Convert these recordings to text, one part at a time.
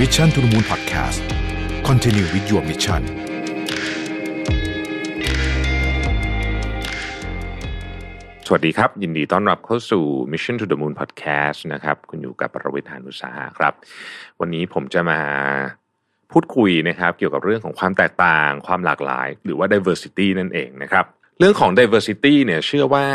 Mission to the Moon Podcast Continue with your mission สวัสดีครับ ยินดีต้อนรับเข้าสู่ Mission to the Moon Podcast นะครับคุณอยู่กับประวิทยานุสาหะครับ วันนี้ผมจะมาพูดคุยนะครับ เกี่ยวกับเรื่องของความแตกต่าง ความหลากหลาย หรือว่า diversity นั่นเองนะครับ เรื่องของ diversity เนี่ยเชื่อว่า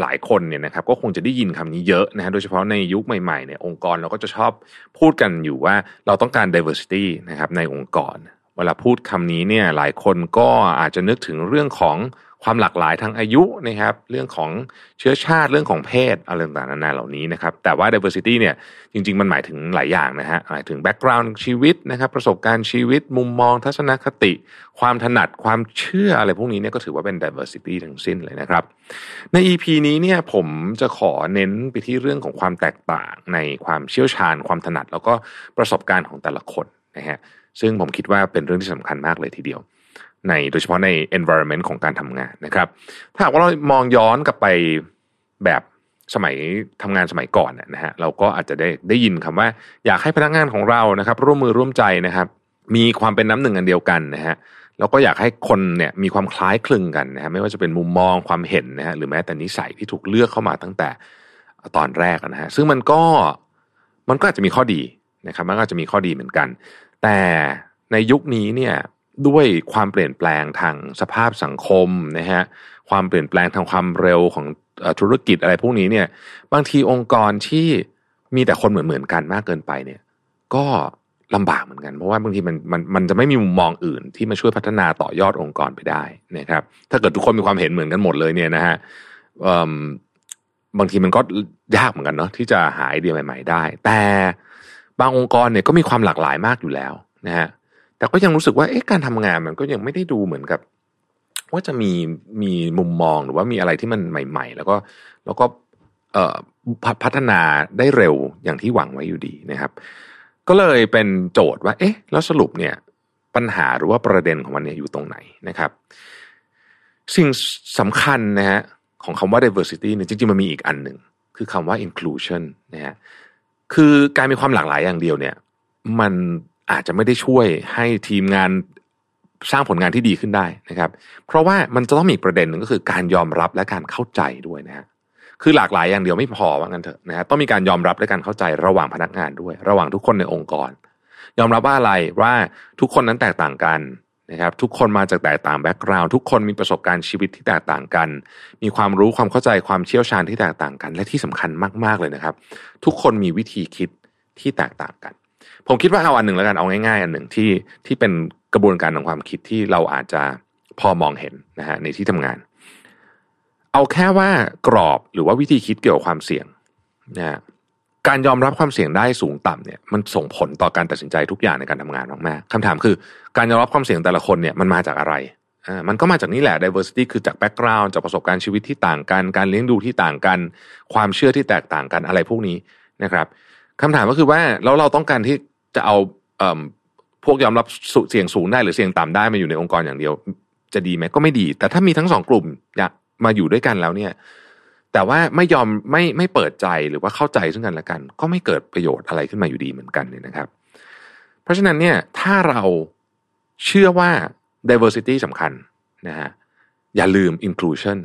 หลายคนเนี่ยนะครับก็คงจะได้ยินคำนี้เยอะนะฮะโดยเฉพาะในยุคใหม่ๆเนี่ยองค์กรเราก็จะชอบพูดกันอยู่ว่าเราต้องการ diversity นะครับในองค์กร เวลาพูดคำนี้เนี่ยหลายคนก็อาจจะนึกถึงเรื่องของ ความหลากหลายทางอายุนะครับ เรื่องของเชื้อชาติเรื่องของเพศอะไรต่างๆนานาเหล่านี้นะครับ แต่ว่า diversity เนี่ยจริง ๆ มันหมายถึงหลายอย่างนะฮะหมายถึง background ชีวิตนะครับ ประสบการณ์ชีวิต มุมมอง ทัศนคติ ความถนัดความเชื่ออะไรพวกนี้เนี่ยก็ถือว่าเป็น diversity ทั้งสิ้นเลยนะครับ ใน EP นี้เนี่ยผมจะขอเน้นไปที่เรื่องของความแตกต่างในความเชี่ยวชาญ ความถนัด แล้วก็ประสบการณ์ของแต่ละคนนะฮะซึ่งผมคิดว่าเป็นเรื่องที่สำคัญมากเลยทีเดียว ในโดยเฉพาะใน environment ของการทำงานนะครับ ถ้าหากว่าเรามองย้อนกลับไปแบบสมัยทำงานสมัยก่อนนะฮะเราก็อาจจะได้ได้ยินคำว่า อยากให้พนักงานของเรานะครับ ร่วมมือร่วมใจนะครับ มีความเป็นน้ำหนึ่งอันเดียวกันนะฮะแล้วก็อยากให้คนเนี่ยมีความคล้ายคลึงกันนะฮะไม่ว่าจะเป็นมุมมองความเห็นนะฮะหรือแม้แต่นิสัยที่ถูกเลือกเข้ามาตั้งแต่ตอนแรกนะฮะซึ่งมันก็มันก็อาจจะมีข้อดีนะครับ มันก็จะมีข้อดีเหมือนกัน แต่ในยุคนี้เนี่ย ด้วยความเปลี่ยนแปลงทางสภาพสังคมนะฮะความเปลี่ยนแปลงทางความเร็วของธุรกิจอะไรพวกนี้เนี่ยบางทีองค์กรที่มีแต่คนเหมือนเหมือนๆกันมากเกินไปเนี่ย ก็ลำบากเหมือนกันเพราะว่าบางทีมันมันมันจะไม่มีมุมมองอื่นที่มาช่วยพัฒนาต่อยอดองค์กรไปได้นะครับ ถ้าเกิดทุกคนมีความเห็นเหมือนกันหมดเลยเนี่ยนะฮะบางทีมันก็ยากเหมือนกันเนาะที่จะหาไอเดียใหม่ ๆ ได้ แต่บางองค์กรเนี่ยก็มีความหลากหลายมากอยู่แล้วนะฮะ แต่ก็ยังรู้สึกว่าเอ๊ะการทำงานมันก็ยังไม่ได้ดูเหมือนกับ ว่าจะมีมีมุมมองหรือว่ามีอะไรที่มันใหม่ ๆ แล้วก็แล้วก็เอ่อพัฒนาได้เร็วอย่างที่หวังไว้อยู่ดีนะครับ ก็เลยเป็นโจทย์ว่า เอ๊ะ แล้วสรุปเนี่ยปัญหาหรือว่าประเด็นของมันเนี่ยอยู่ตรงไหนนะครับ สิ่งสำคัญนะฮะของคำว่า diversity เนี่ยจริงๆ มันมีอีกอันหนึ่งคือคำว่า inclusion นะฮะคือการมีความหลากหลายอย่างเดียวเนี่ย มัน อาจจะไม่ได้ช่วยให้ทีมงานสร้างผลงานที่ดีขึ้นได้นะครับ เพราะว่ามันจะต้องมีประเด็นหนึ่งก็คือการยอมรับและการเข้าใจด้วยนะฮะคือหลากหลายอย่างเดียวไม่พอว่างั้นเถอะนะฮะต้องมีการยอมรับและการเข้าใจระหว่างพนักงานด้วย ระหว่างทุกคนในองค์กร ยอมรับว่าอะไรว่าทุกคนนั้นแตกต่างกันนะครับ ทุกคนมาจากแตกต่างแบ็กกราวด์ทุกคนมีประสบการณ์ชีวิตที่แตกต่างกัน มีความรู้ความเข้าใจความเชี่ยวชาญที่แตกต่างกัน และที่สำคัญมากๆเลยนะครับ ทุกคนมีวิธีคิดที่แตกต่างกัน ผมคิดว่าเอาอันหนึ่งแล้วกันเอาง่ายๆ อันหนึ่งที่ที่เป็นกระบวนการของความคิดที่เราอาจจะพอมองเห็นนะฮะในที่ทำงาน เอาแค่ว่ากรอบหรือว่าวิธีคิดเกี่ยวกับความเสี่ยงนะฮะการยอมรับความเสี่ยงได้สูงต่ำเนี่ยมันส่งผลต่อการตัดสินใจทุกอย่างในการทำงานมากๆคำถามคือ การยอมรับความเสี่ยงแต่ละคนเนี่ยมันมาจากอะไรอ่ามันก็มาจากนี่แหละ diversity คือจาก background จากประสบการณ์ชีวิตที่ต่างกัน การเลี้ยงดูที่ต่างกัน ความเชื่อที่แตกต่างกันอะไรพวกนี้นะครับคำถามก็คือว่าแล้วเราต้องการที่ จะเอาเอ่อพวกยอมรับเสี่ยงสูงได้หรือเสี่ยงต่ำได้มาอยู่ในองค์กรอย่างเดียว จะดีไหมก็ไม่ดี แต่ถ้ามีทั้งสองกลุ่มอยากมาอยู่ด้วยกันแล้วเนี่ย แต่ว่าไม่ยอมไม่ไม่เปิดใจหรือว่าเข้าใจซึ่งกันและกัน ก็ไม่เกิดประโยชน์อะไรขึ้นมาอยู่ดีเหมือนกันเนี่ยนะครับ เพราะฉะนั้นเนี่ยถ้าเราเชื่อว่า diversity สำคัญนะฮะอย่าลืม inclusion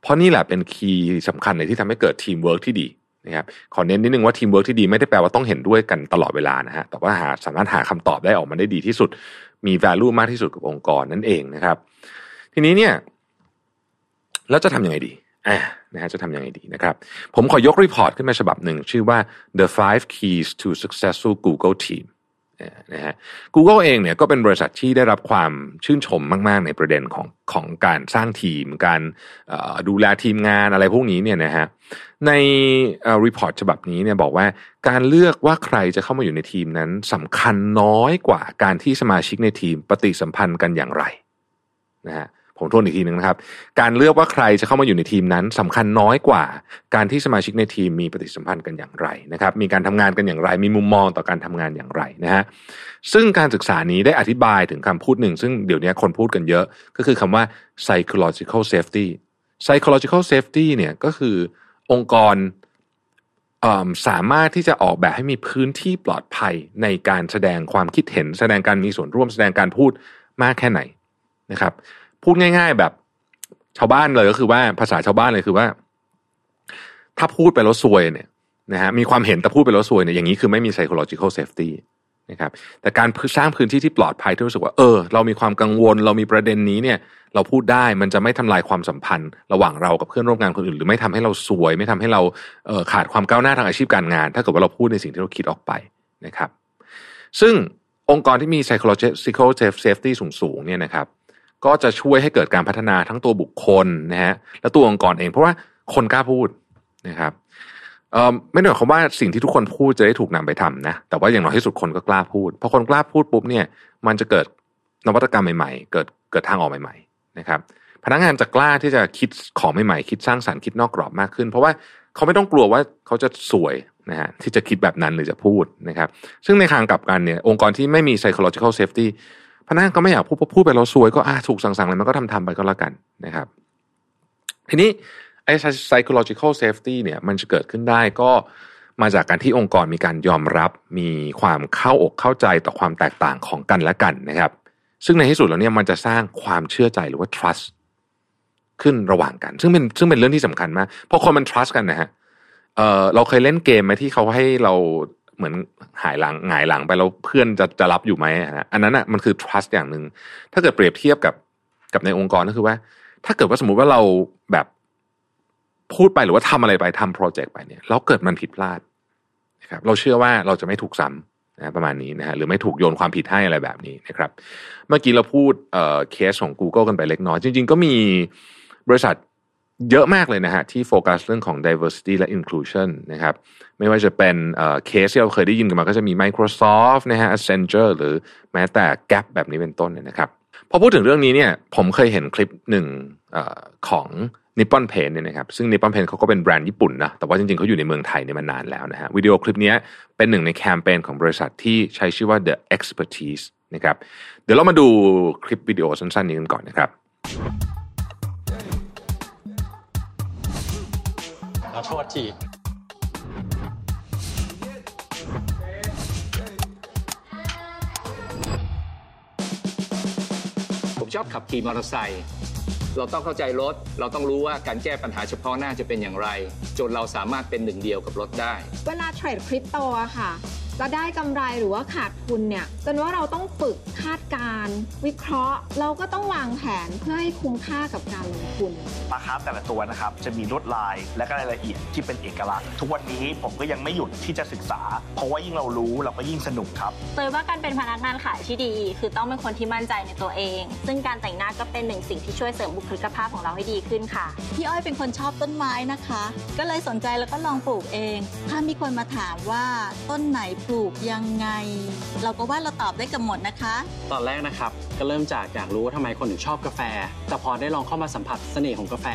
เพราะนี่แหละเป็น key สำคัญในที่ทำให้เกิดทีมเวิร์กที่ดี นะครับขอเน้นนิดนึงว่าทีมเวิร์กที่ดีไม่ได้แปลว่าต้องเห็นด้วยกันตลอดเวลานะฮะแต่ว่าหาสามารถหาคำตอบได้ออกมาได้ดีที่สุด มี value มากที่สุดกับองค์กรนั่นเองนะครับ ทีนี้เนี่ยแล้วจะทำยังไงดีอ่านะฮะจะทำยังไงดีนะครับ ผมขอยก report ขึ้นมาฉบับหนึ่ง ชื่อว่า the five keys to successful Google team นะฮะ Google เองเนี่ยก็เป็นบริษัทที่ได้รับความชื่นชมมาก ๆ ในประเด็นของของการสร้างทีม การดูแลทีมงานอะไรพวกนี้เนี่ยนะฮะ ใน report ฉบับนี้เนี่ยบอกว่าการเลือกว่าใครจะเข้ามาอยู่ในทีมนั้นสำคัญน้อยกว่าการที่สมาชิกในทีมปฏิสัมพันธ์กันอย่างไรนะฮะ ผมทวนอีกทีหนึ่งนะครับ การเลือกว่าใครจะเข้ามาอยู่ในทีมนั้นสำคัญน้อยกว่า การที่สมาชิกในทีมมีปฏิสัมพันธ์กันอย่างไรนะครับ มีการทำงานกันอย่างไร มีมุมมองต่อการทำงานอย่างไรนะฮะซึ่งการศึกษานี้ได้อธิบายถึงคำพูดหนึ่ง ซึ่งเดี๋ยวนี้คนพูดกันเยอะ ก็คือคำว่า psychological safety psychological safety เนี่ยก็คือองค์กรสามารถที่จะออกแบบให้มีพื้นที่ปลอดภัยในการแสดงความคิดเห็น แสดงการมีส่วนร่วมแสดงการพูดมากแค่ไหนนะครับ พูดง่าย ๆ แบบ ชาวบ้านเลยก็คือว่าภาษาชาวบ้านเลยคือว่า ถ้าพูดไปแล้วซวยเนี่ยนะฮะมีความเห็นแต่พูดไปแล้วซวยเนี่ยอย่างนี้คือไม่มี psychological safety นะครับแต่การสร้างพื้นที่ที่ปลอดภัยที่รู้สึกว่าเออ เรามีความกังวล เรามีประเด็นนี้เนี่ย เราพูดได้มันจะไม่ทำลายความสัมพันธ์ ระหว่างเรากับเพื่อนร่วมงานคนอื่น หรือไม่ทำให้เราซวย ไม่ทำให้เราเขาดความก้าวหน้าทางอาชีพการงาน ถ้าเกิดว่าเราพูดในสิ่งที่เราคิดออกไปนะครับ ซึ่งองค์กรที่มี psychological safety สูงๆเนี่ยนะครับ ก็จะช่วยให้เกิดการพัฒนาทั้งตัวบุคคลนะฮะและตัวองค์กรเอง เพราะว่าคนกล้าพูดนะครับไม่ได้หมายความว่าสิ่งที่ทุกคนพูดจะได้ถูกนำไปทำนะแต่ว่าอย่างน้อยที่สุดคนก็กล้าพูดพอคนกล้าพูดปุ๊บเนี่ย มันจะเกิดนวัตกรรมใหม่ๆ เกิดเกิดทางออกใหม่ ๆ นะครับ พนักงานจะกล้าที่จะคิดของใหม่ๆ คิดสร้างสารรค์คิดนอกกรอบมากขึ้น เพราะว่าเขาไม่ต้องกลัวว่าเขาจะสวยนะฮะที่จะคิดแบบนั้นหรือจะพูดนะครับ ซึ่งในทางกลับกันเนี่ย องค์กรที่ไม่มี psychological safety พนักงานก็ไม่อยากพูดพอพูดไปเราสวยก็อ่าถูกสั่งๆเลยมันก็ทำทำไปก็แล้วกันนะครับ ทีนี้ไอ้ psychological safety เนี่ยมันจะเกิดขึ้นได้ก็มาจากการที่องค์กรมีการยอมรับมีความเข้าอกเข้าใจต่อความแตกต่างของกันและกันนะครับ ซึ่งในที่สุดแล้วเนี่ยมันจะสร้างความเชื่อใจหรือว่า trust ขึ้นระหว่างกัน ซึ่งเป็นซึ่งเป็นเรื่องที่สำคัญมากพอคนมัน trust กันนะฮะเออเราเคยเล่นเกมไหมที่เขาให้เรา เหมือนหายหลังหงายหลังไปแล้วเพื่อนจะจะรับอยู่ไหมฮะอันนั้นอะมันคือ trust อย่างหนึ่งถ้าเกิดเปรียบเทียบกับกับในองค์กรก็คือว่า ถ้าเกิดว่าสมมุติว่าเราแบบพูดไปหรือว่าทำอะไรไปทำโปรเจกต์ไปเนี่ยแล้วเกิดมันผิดพลาดนะครับเราเชื่อว่าเราจะไม่ถูกซ้ำนะประมาณนี้นะฮะหรือไม่ถูกโยนความผิดให้อะไรแบบนี้นะครับ เมื่อกี้เราพูดเอ่อเคสของ Google กันไปเล็กน้อย จริง ๆ ก็มีบริษัท เยอะมากเลยนะฮะที่โฟกัสเรื่องของ diversity และ inclusion นะครับไม่ว่าจะเป็นเคสที่เราเคยได้ยินกันมาก็จะมี Microsoft นะฮะ Accenture หรือแม้แต่ Gap แบบนี้เป็นต้นเนี่ยนะครับพอพูดถึงเรื่องนี้เนี่ยผมเคยเห็นคลิปหนึ่งอของ Nippon Paint เนี่ยนะครับซึ่ง Nippon Paint เขาก็เป็นแบรนด์ญี่ปุ่นนะแต่ว่าจริงๆเขาอยู่ในเมืองไทยเนี่ยมานานแล้วนะฮะวิดีโอคลิปนี้เป็นหนึ่งในแคมเปญของบริษัทที่ใช้ชื่อว่า The Expertise นะครับเดี๋ยวเรามาดูคลิปวิดีโอสั้นๆนี้กันก่อนนะครับ ขอโทษทีผมชอบขับขี่มอเตอร์ไซค์เราต้องเข้าใจรถ เราต้องรู้ว่าการแก้ปัญหาเฉพาะหน้าจะเป็นอย่างไร จนเราสามารถเป็นหนึ่งเดียวกับรถได้ เวลาเทรดคริปโตอะค่ะ จะได้กำไรหรือว่าขาดทุนเนี่ยจนว่าเราต้องฝึกคาดการวิเคราะห์ เราก็ต้องวางแผนเพื่อให้คุ้มค่ากับการลงทุนปลาคาร์ฟแต่ละตัวนะครับจะมีลวดลายและก็รายละเอียดที่เป็นเอกลักษณ์ ทุกวันนี้ผมก็ยังไม่หยุดที่จะศึกษา เพราะว่ายิ่งเรารู้เราก็ยิ่งสนุกครับเตยว่าการเป็นพนักงานขายที่ดี คือต้องเป็นคนที่มั่นใจในตัวเอง ซึ่งการแต่งหน้าก็เป็นหนึ่งสิ่งที่ช่วยเสริมบุคลิกภาพของเราให้ดีขึ้นค่ะพี่อ้อยเป็นคนชอบต้นไม้นะคะ ก็เลยสนใจแล้วก็ลองปลูกเอง ถ้ามีคนมาถามว่าต้นไหนปลูกยังไง เราก็ว่าเราตอบได้กับหมดนะคะ ตอนแรกนะครับ ก็เริ่มจากอยากรู้ว่าทำไมคนถึงชอบกาแฟ แต่พอได้ลองเข้ามาสัมผัสเสน่ห์ของกาแฟ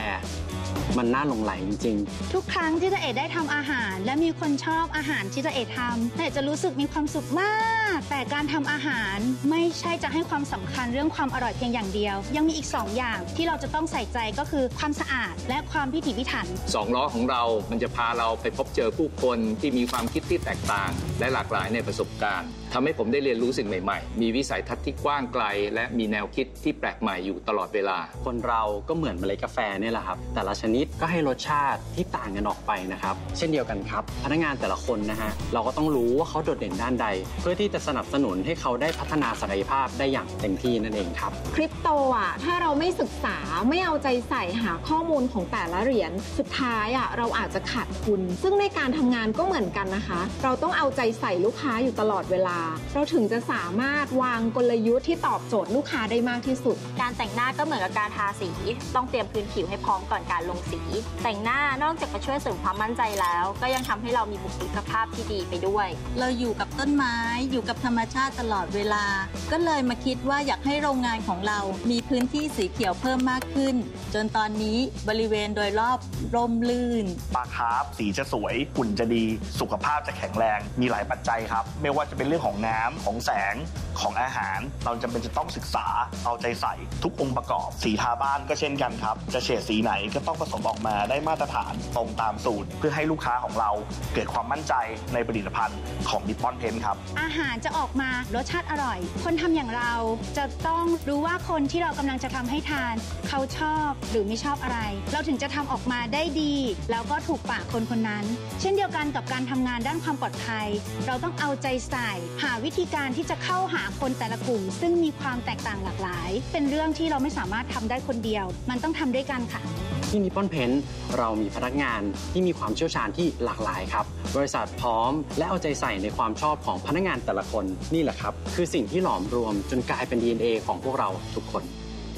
มันน่าหลงไหลจริงๆทุกครั้งที่จะเอดได้ทำอาหาร และมีคนชอบอาหารที่จะเอดทำแต่จะรู้สึกมีความสุขมาก แต่การทำอาหารไม่ใช่จะให้ความสำคัญเรื่องความอร่อยเพียงอย่างเดียว ยังมีอีก2อย่างที่เราจะต้องใส่ใจก็คือความสะอาดและความพิถีพิถัน สองล้อของเรา มันจะพาเราไปพบเจอผู้คนที่มีความคิดที่แตกต่าง และหลากหลายในประสบการณ์ทำให้ผมได้เรียนรู้สิ่งใหม่ๆ มีวิสัยทัศน์ที่กว้างไกล และมีแนวคิดที่แปลกใหม่อยู่ตลอดเวลา คนเราก็เหมือนเมล็ดกาแฟนี่แหละครับ แต่ละชนิดก็ให้รสชาติที่ต่างกันออกไปนะครับ เช่นเดียวกันครับ พนักงานแต่ละคนนะฮะเราก็ต้องรู้ว่าเขาโดดเด่นด้านใด เพื่อที่จะสนับสนุนให้เขาได้พัฒนาศักยภาพได้อย่างเต็มที่นั่นเองครับคริปโตอะถ้าเราไม่ศึกษาไม่เอาใจใส่หาข้อมูลของแต่ละเหรียญสุดท้ายอะเราอาจจะขาดทุน ซึ่งในการทำงานก็เหมือนกันนะคะ เราต้องเอาใจใส่ลูกค้าอยู่ตลอดเวลา เราถึงจะสามารถวางกลยุทธ์ที่ตอบโจทย์ลูกค้าได้มากที่สุด การแต่งหน้าก็เหมือนกับการทาสี ต้องเตรียมพื้นผิวให้พร้อมก่อนการลงสี แต่งหน้านอกจากจะช่วยเสริมความมั่นใจแล้ว ก็ยังทำให้เรามีบุคลิกภาพที่ดีไปด้วย เราอยู่กับต้นไม้อยู่กับธรรมชาติตลอดเวลา ก็เลยมาคิดว่าอยากให้โรงงานของเรา มีพื้นที่สีเขียวเพิ่มมากขึ้น จนตอนนี้บริเวณโดยรอบร่มลื่นปลาคาร์ฟสีจะสวยหุ่นจะดี สุขภาพจะแข็งแรง มีหลายปัปัจจัยครับ ไม่ว่าจะเป็นเรื่องของน้ำของแสงของอาหาร เราจำเป็นจะต้องศึกษาเอาใจใส่ทุกองค์ประกอบ สีทาบ้านก็เช่นกันครับ จะเฉดสีไหนก็ต้องผสมออกมาได้มาตรฐานตรงตามสูตร เพื่อให้ลูกค้าของเราเกิดความมั่นใจในผลิตภัณฑ์ของนิปปอนเพนครับ อาหารจะออกมารสชาติอร่อย คนทำอย่างเราจะต้องรู้ว่าคนที่เรากำลังจะทำให้ทาน เขาชอบหรือไม่ชอบอะไร เราถึงจะทำออกมาได้ดี แล้วก็ถูกปากคนคนนั้น เช่นเดียวกันกับการทำงานด้านความปลอดภัยเราต้องเอาใจใส่ หาวิธีการที่จะเข้าหาคนแต่ละกลุ่ม ซึ่งมีความแตกต่างหลากหลาย เป็นเรื่องที่เราไม่สามารถทำได้คนเดียว มันต้องทำด้วยกันค่ะ ที่ Nippon Paint เรามีพนักงานที่มีความเชี่ยวชาญที่หลากหลายครับบริษัทพร้อม และเอาใจใส่ในความชอบของพนักงานแต่ละคนนี่แหละครับ คือสิ่งที่หลอมรวมจนกลายเป็น DNA ของพวกเราทุกคน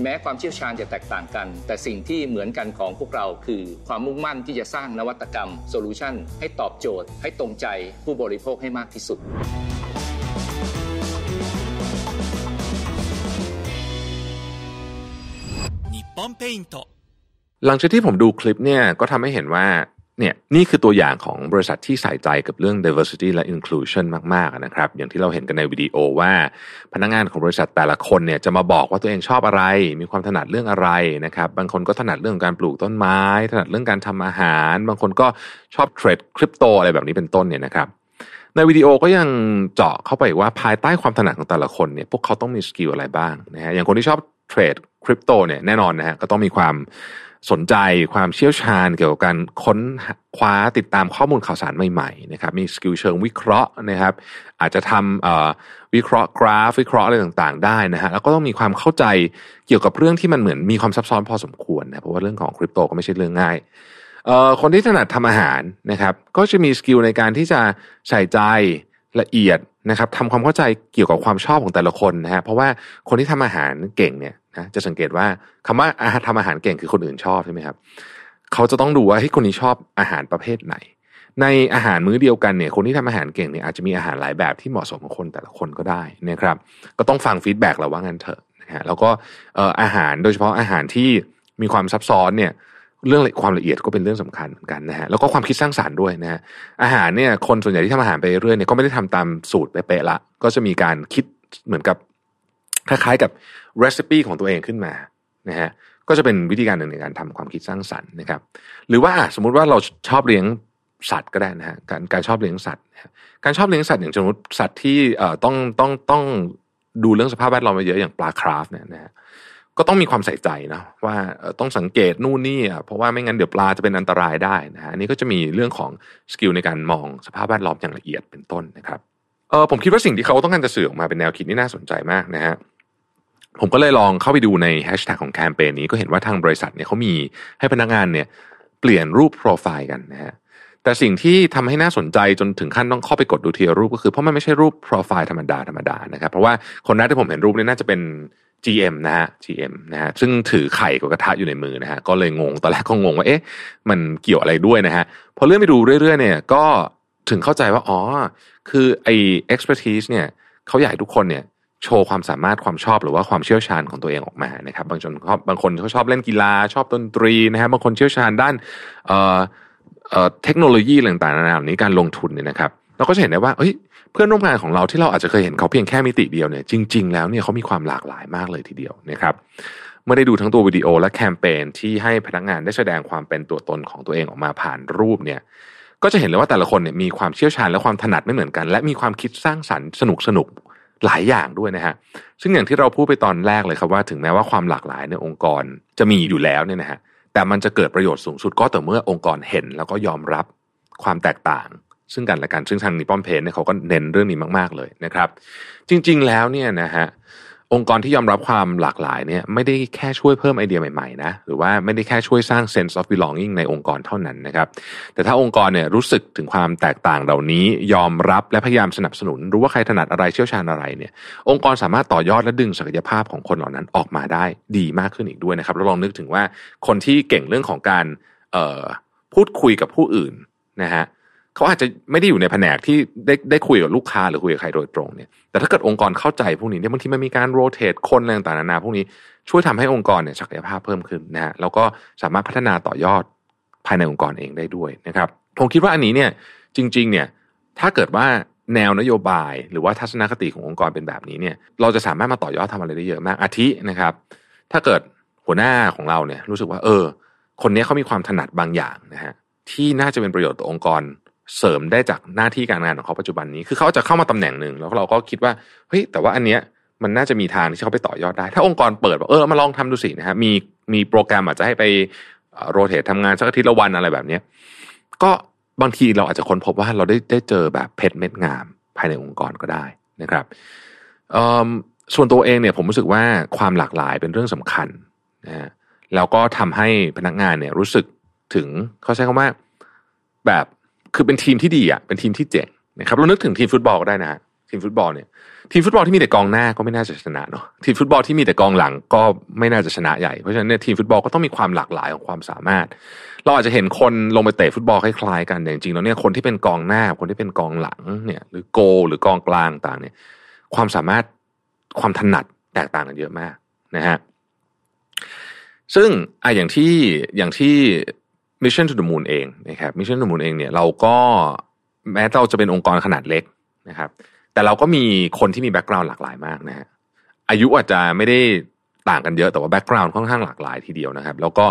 แม้ความเชี่ยวชาญจะแตกต่างกัน แต่สิ่งที่เหมือนกันของพวกเราคือ ความมุ่งมั่นที่จะสร้างนวัตกรรม solution ให้ตอบโจทย์ ให้ตรงใจผู้บริโภคให้มากที่สุดหลังจากที่ผมดูคลิปเนี่ยก็ทำให้เห็นว่า เนี่ยนี่คือตัวอย่างของบริษัทที่ใส่ใจกับเรื่อง diversity และ inclusion มากๆนะครับ อย่างที่เราเห็นกันในวิดีโอว่า พนักงานของบริษัทแต่ละคนเนี่ยจะมาบอกว่าตัวเองชอบอะไร มีความถนัดเรื่องอะไรนะครับ บางคนก็ถนัดเรื่องการปลูกต้นไม้ ถนัดเรื่องการทำอาหาร บางคนก็ชอบ trade crypto อะไรแบบนี้เป็นต้นเนี่ยนะครับ ในวิดีโอก็ยังเจาะเข้าไปว่าภายใต้ความถนัดของแต่ละคนเนี่ยพวกเขาต้องมี skill อะไรบ้างนะฮะอย่างคนที่ชอบtrade crypto เนี่ยแน่นอนนะฮะก็ต้องมีความ สนใจความเชี่ยวชาญเกี่ยวกับการค้นคว้าติดตามข้อมูลข่าวสารใหม่ๆนะครับมี skill เชิงวิเคราะห์นะครับ อาจจะทำวิเคราะห์กราฟ วิเคราะห์อะไรต่างๆ ได้นะฮะแล้วก็ต้องมีความเข้าใจเกี่ยวกับเรื่องที่มันเหมือนมีความซับซ้อนพอสมควรนะเพราะว่าเรื่องของคริปโตก็ไม่ใช่เรื่องง่ายคนที่ถนัดทำอาหารนะครับ ก็จะมี skill ในการที่จะใส่ใจละเอียดนะครับทำความเข้าใจเกี่ยวกับความชอบของแต่ละคนนะฮะเพราะว่าคนที่ทำอาหารเก่งเนี่ย นะจะสังเกตว่าคำว่าอาหารทำอาหารเก่งคือคนอื่นชอบใช่ไหมครับเขาจะต้องดูว่าให้คนนี้ชอบอาหารประเภทไหน ในอาหารมื้อเดียวกันเนี่ยคนที่ทำอาหารเก่งเนี่ยอาจจะมีอาหารหลายแบบที่เหมาะสมกับคนแต่ละคนก็ได้นะครับก็ต้องฟังฟีดแบ็กเราว่างั้นเถอะนะฮะแล้วก็เอ่ออาหารโดยเฉพาะอาหารที่มีความซับซ้อนเนี่ยเรื่องความละเอียดก็เป็นเรื่องสำคัญเหมือนกันนะฮะแล้วก็ความคิดสร้างสารรค์ด้วยนะฮะอาหารเนี่ยคนส่วนใหญ่ที่ทำอาหารไปเรื่อยเนี่ยก็ไม่ได้ทำตามสูตรเป๊ะๆละก็จะมีการคิดเหมือนกับ คล้ายๆกับรีซปีของตัวเองขึ้นมานะฮะก็จะเป็นวิธีการหนึ่งในการทำความคิดสร้างสรรค์นะครับ หรือว่าสมมุติว่าเราชอบเลี้ยงสัตว์ก็ได้นะฮะการการชอบเลี้ยงสัตว์การชอบเลี้ยงสัตว์อย่างสมมติสัตว์ที่เอ่อต้องต้องต้องดูเรื่องสภาพแวดล้อมมาเยอะอย่างปลาคราฟเนี่ยนะฮะก็ต้องมีความใส่ใจนะว่าต้องสังเกตนู่นนี่อะเพราะว่าไม่งั้นเดี๋ยวปลาจะเป็นอันตรายได้นะฮะอันนี้ก็จะมีเรื่องของskill ในการมองสภาพแวดล้อมอย่างละเอียดเป็นต้นนะครับเออผมคิดว่าสิ่งที่เขาต้องการจะสื่อออกมาเป็นแนวคิดนี่น่าสนใจมากนะฮะ ผมก็เลยลองเข้าไปดูในแฮชแท็กของแคมเปญนี้ก็เห็นว่าทางบริษัทเนี่ยเขามีให้พนักงานเนี่ยเปลี่ยนรูปโปรไฟล์กันนะฮะแต่สิ่งที่ทำให้น่าสนใจจนถึงขั้นต้องเข้าไปกดดูทีละรูปก็คือเพราะมันไม่ใช่รูปโปรไฟล์ธรรมดาธรรมดานะครับเพราะว่าคนแรกที่ผมเห็นรูปนี้น่าจะเป็น GM นะฮะ GM นะฮะซึ่งถือไข่กับกระทะอยู่ในมือนะฮะก็เลยงงตอนแรกก็งงว่าเอ๊ะมันเกี่ยวอะไรด้วยนะฮะพอเลื่อนไปดูเรื่อยๆเนี่ยก็ถึงเข้าใจว่าอ๋อคือไอ้ expertise เนี่ยเขาอยากให้ทุกคนเนี่ย โชว์ความสามารถความชอบหรือว่าความเชี่ยวชาญของตัวเองออกมานะครับ บางคนเขาบางคนเขาชอบเล่นกีฬาชอบดนตรีนะฮะบางคนเชี่ยวชาญด้านเอ่อเอ่อเทคโนโลยีต่างๆนานาเหล่านี้การลงทุนเนี่ยนะครับ เราก็จะเห็นได้ว่าเอ้ยเพื่อนร่วมงานของเราที่เราอาจจะเคยเห็นเขาเพียงแค่มิติเดียวเนี่ยจริง ๆ แล้วเนี่ยเขามีความหลากหลายมากเลยทีเดียวนะครับเมื่อได้ดูทั้งตัววิดีโอและแคมเปญที่ให้พนักงานได้แสดงความเป็นตัวตนของตัวเองออกมาผ่านรูปเนี่ยก็จะเห็นเลยว่าแต่ละคนเนี่ยมีความเชี่ยวชาญและความถนัดไม่เหมือนกัน และมีความคิดสร้างสรรค์สนุกสนุก หลายอย่างด้วยนะฮะซึ่งอย่างที่เราพูดไปตอนแรกเลยครับว่าถึงแม้ว่าความหลากหลายในองค์กรจะมีอยู่แล้วเนี่ยนะฮะแต่มันจะเกิดประโยชน์สูงสุดก็ต่อเมื่อองค์กรเห็น แล้วก็ยอมรับความแตกต่าง ซึ่งกันและกันซึ่งทางนิปปอนเพนเนี่ยเขาก็เน้นเรื่องนี้มาก ๆเลยนะครับ จริง ๆ แล้วเนี่ยนะฮะ องค์กรที่ยอมรับความหลากหลายเนี่ยไม่ได้แค่ช่วยเพิ่มไอเดียใหม่ๆนะหรือว่าไม่ได้แค่ช่วยสร้าง sense of belonging ในองค์กรเท่านั้นนะครับ แต่ถ้าองค์กรเนี่ยรู้สึกถึงความแตกต่างเหล่านี้ยอมรับและพยายามสนับสนุน รู้ว่าใครถนัดอะไรเชี่ยวชาญอะไรเนี่ย องค์กรสามารถต่อยอดและดึงศักยภาพของคนเหล่านั้นออกมาได้ดีมากขึ้นอีกด้วยนะครับแล้วลองนึกถึงว่าคนที่เก่งเรื่องของการพูดคุยกับผู้อื่นนะฮะเขาอาจจะไม่ได้อยู่ในแผนกที่ได้ได้คุยกับลูกค้าหรือคุยกับใครโดยตรงเนี่ย แต่ถ้าเกิดองค์กรเข้าใจพวกนี้เนี่ยบางทีมันมีการโรเตทคนอะไรต่างๆนานาพวกนี้ช่วยทำให้องค์กรเนี่ยศักยภาพเพิ่มขึ้นนะฮะแล้วก็สามารถพัฒนาต่อยอดภายในองค์กรเองได้ด้วยนะครับผมคิดว่าอันนี้เนี่ยจริง ๆ เนี่ยถ้าเกิดว่าแนวนโยบาย หรือว่าทัศนคติขององค์กรเป็นแบบนี้เนี่ย เราจะสามารถมาต่อยอดทำอะไรได้เยอะมากอาทินะครับ ถ้าเกิดหัวหน้าของเราเนี่ยรู้สึกว่า เออ คนนี้เขามีความถนัดบางอย่างนะฮะที่น่าจะเป็นประโยชน์ต่อองค์กร เสริมได้จากหน้าที่การงานของเขาปัจจุบันนี้ คือเขาจะเข้ามาตำแหน่งหนึ่งแล้วเราก็คิดว่าเฮ้ยแต่ว่าอันเนี้ยมันน่าจะมีทางที่เขาไปต่อยอดได้ ถ้าองค์กรเปิดว่าเออมาลองทำดูสินะฮะมีมีโปรแกรมอาจจะให้ไปโรเตททำงานสักอาทิตย์ละวันอะไรแบบเนี้ยก็บางทีเราอาจจะค้นพบว่าเราได้ได้เจอแบบเพชรเม็ดงาม ภายในองค์กรก็ได้นะครับส่วนตัวเองเนี่ยผมรู้สึกว่าความหลากหลายเป็นเรื่องสำคัญนะฮะแล้วก็ทำให้พนักงานเนี่ยรู้สึกถึงเขาใช้คำว่าแบบ คือเป็นทีมที่ดีอะเป็นทีมที่เจ๋งนะครับเรานึกถึงทีมฟุตบอลก็ได้นะทีมฟุตบอลเนี่ยทีมฟุตบอลที่มีแต่กองหน้าก็ไม่น่าจะชนะเนาะทีมฟุตบอลที่มีแต่กองหลังก็ไม่น่าจะชนะใหญ่เพราะฉะนั้นเนี่ยทีมฟุตบอลก็ต้องมีความหลากหลายของความสามารถ เราอาจจะเห็นคนลงไปเตะฟุตบอลคล้ายๆกันแต่จริงๆแล้วเนี่ยคนที่เป็นกองหน้าคนที่เป็นกองหลังเนี่ย หรือโก หรือกองกลางต่างเนี่ย ความสามารถความถนัดแตกต่างกันเยอะมากนะฮะซึ่งอะอย่างที่อย่างที่ Mission to the Moon เองนะครับ Mission to the Moon เองเนี่ยเราก็แม้เราจะเป็นองค์กรขนาดเล็กนะครับ แต่เราก็มีคนที่มี background หลากหลายมากนะฮะอายุอาจจะไม่ได้ต่างกันเยอะแต่ว่า background ค่อนข้างหลากหลายทีเดียวนะครับ แล้วก็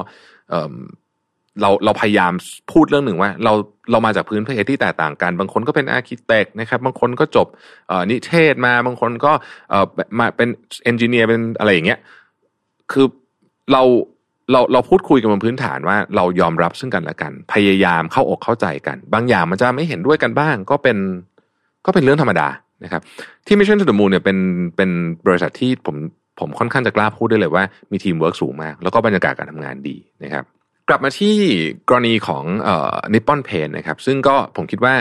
เราเราพยายามพูดเรื่องหนึ่งว่า เราเรามาจากพื้นเพที่แตกต่างกัน บางคนก็เป็นอาร์เคเต็กนะครับ บางคนก็จบนิเทศมาบางคนก็มาเป็นเอนจิเนียร์เป็นอะไรอย่างเงี้ยคือเรา เราเราพูดคุยกันบนพื้นฐานว่าเรายอมรับซึ่งกันและกัน พยายามเข้าอกเข้าใจกัน บางอย่างมันจะไม่เห็นด้วยกันบ้าง ก็เป็นก็เป็นเรื่องธรรมดานะครับ ที่ Mission to the Moon เนี่ยเป็นเป็นบริษัทที่ผมผมค่อนข้างจะกล้าพูดได้เลยว่ามีทีมเวิร์กสูงมาก แล้วก็บรรยากาศการทำงานดีนะครับ กลับมาที่กรณีของเอ่อ Nippon Paint นะครับ ซึ่งก็ผมคิดว่า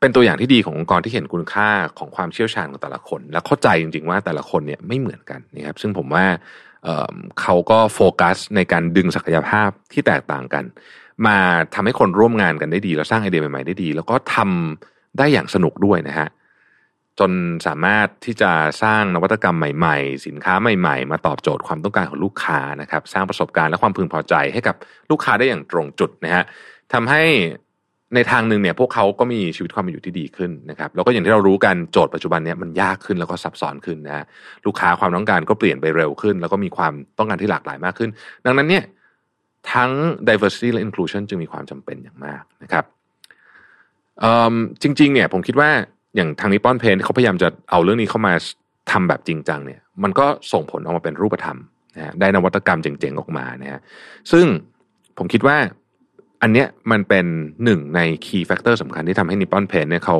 เป็นตัวอย่างที่ดีขององค์กรที่เห็นคุณค่าของความเชี่ยวชาญของแต่ละคน และเข้าใจจริงๆว่าแต่ละคนเนี่ยไม่เหมือนกันนะครับ ซึ่งผมว่า เขาก็โฟกัสในการดึงศักยภาพที่แตกต่างกัน มาทำให้คนร่วมงานกันได้ดี แล้วสร้างไอเดียใหม่ๆได้ดี แล้วก็ทำได้อย่างสนุกด้วยนะฮะจนสามารถที่จะสร้างนวัตกรรมใหม่ ๆ สินค้าใหม่ ๆ มาตอบโจทย์ความต้องการของลูกค้านะครับ สร้างประสบการณ์และความพึงพอใจให้กับลูกค้าได้อย่างตรงจุดนะฮะทำให้ ในทางหนึ่งเนี่ยพวกเขาก็มีชีวิตความเป็นอยู่ที่ดีขึ้นนะครับแล้วก็อย่างที่เรารู้กันโจทย์ปัจจุบันเนี่ยมันยากขึ้นแล้วก็ซับซ้อนขึ้นนะลูกค้าความต้องการก็เปลี่ยนไปเร็วขึ้น แล้วก็มีความต้องการที่หลากหลายมากขึ้น ดังนั้นเนี่ยทั้ง diversity และ inclusion จึงมีความจำเป็นอย่างมากนะครับจริงๆเนี่ยผมคิดว่าอย่างทาง Nippon Paint เขาพยายามจะเอาเรื่องนี้เข้ามาทำแบบจริงจังเนี่ยมันก็ส่งผลออกมาเป็นรูปธรรมนะได้นวัตกรรมเจ๋งๆออกมานะฮะซึ่งผมคิดว่า อันเนี้ยมันเป็นหนึ่งใน key factor สำคัญที่ทำให้ Nippon Paint เนี่ยเขา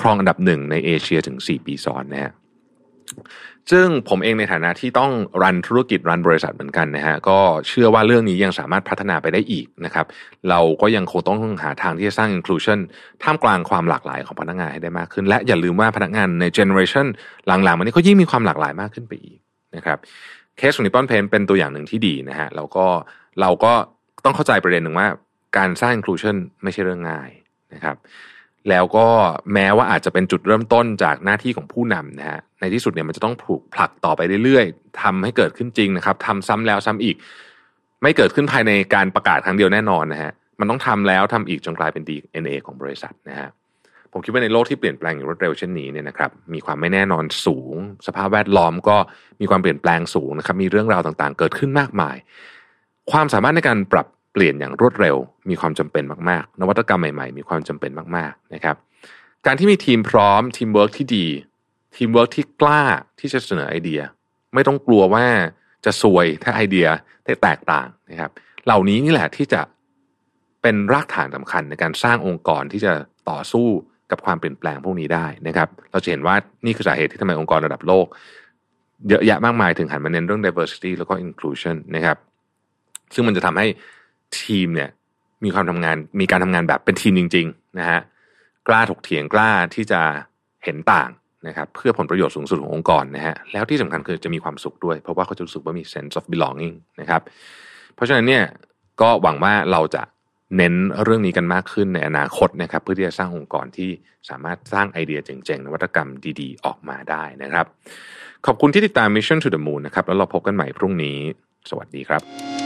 ครองอันดับหนึ่งในเอเชียถึงสี่ปีซ้อนนะฮะซึ่งผมเองในฐานะที่ต้อง run ธุรกิจ run บริษัทเหมือนกันนะฮะก็เชื่อว่าเรื่องนี้ยังสามารถพัฒนาไปได้อีกนะครับเราก็ยังคงต้องหาทางที่จะสร้าง inclusion ท่ามกลางความหลากหลายของพนักงานให้ได้มากขึ้น และอย่าลืมว่าพนักงานในเจเนอเรชันหลังๆมันนี้ก็ยิ่งมีความหลากหลายมากขึ้นไปอีกนะครับเคสของนิปปอนเพนเป็นตัวอย่างหนึ่งที่ดีนะฮะแล้วก็เราก็ต้องเข้าใจประเด็นหนึ่งว่า การสร้าง inclusion ไม่ใช่เรื่องง่ายนะครับแล้วก็แม้ว่าอาจจะเป็นจุดเริ่มต้นจากหน้าที่ของผู้นำนะฮะในที่สุดเนี่ยมันจะต้องถูกผลักต่อไปเรื่อยๆทำให้เกิดขึ้นจริงนะครับทำซ้ำแล้วซ้ำอีก ไม่เกิดขึ้นภายในการประกาศครั้งเดียวแน่นอนนะฮะมันต้องทำแล้วทำอีกจนกลายเป็น DNA ของบริษัทนะฮะผมคิดว่าในโลกที่เปลี่ยนแปลงอย่างรวดเร็วเช่นนี้เนี่ยนะครับมีความไม่แน่นอนสูง สภาพแวดล้อมก็มีความเปลี่ยนแปลงสูงนะครับมีเรื่องราวต่างๆ เกิดขึ้นมากมาย ความสามารถในการปรับ เปลี่ยนอย่างรวดเร็ว มีความจำเป็นมากๆ นวัตกรรมใหม่ๆ มีความจำเป็นมากๆนะครับ การที่มีทีมพร้อมทีมเวิร์กที่ดี ทีมเวิร์กที่กล้าที่จะเสนอไอเดีย ไม่ต้องกลัวว่าจะซวยถ้าไอเดียได้แตกต่างนะครับ เหล่านี้นี่แหละที่จะเป็นรากฐานสำคัญในการสร้างองค์กรที่จะต่อสู้กับความเปลี่ยนแปลงพวกนี้ได้นะครับ เราจะเห็นว่านี่คือสาเหตุที่ทำไมองค์กรระดับโลก เยอะแยะมากมายถึงหันมาเน้นเรื่อง diversity แล้วก็ inclusion นะครับ ซึ่งมันจะทำให้ ทีมเนี่ยมีความทำงานมีการทำงานแบบเป็นทีมจริง ๆ นะฮะกล้าถกเถียงกล้าที่จะเห็นต่างนะครับเพื่อผลประโยชน์สูงสุดขององค์กรนะฮะแล้วที่สำคัญคือจะมีความสุขด้วย เพราะว่าเขาจะรู้สึกว่ามี sense of belonging นะครับเพราะฉะนั้นเนี่ยก็หวังว่าเราจะเน้นเรื่องนี้กันมากขึ้นในอนาคตนะครับ เพื่อที่จะสร้างองค์กรที่สามารถสร้างไอเดียเจ๋งๆนวัตกรรมดีๆ ออกมาได้นะครับ ขอบคุณที่ติดตาม Mission to the Moon นะครับแล้วเราพบกันใหม่พรุ่งนี้ สวัสดีครับ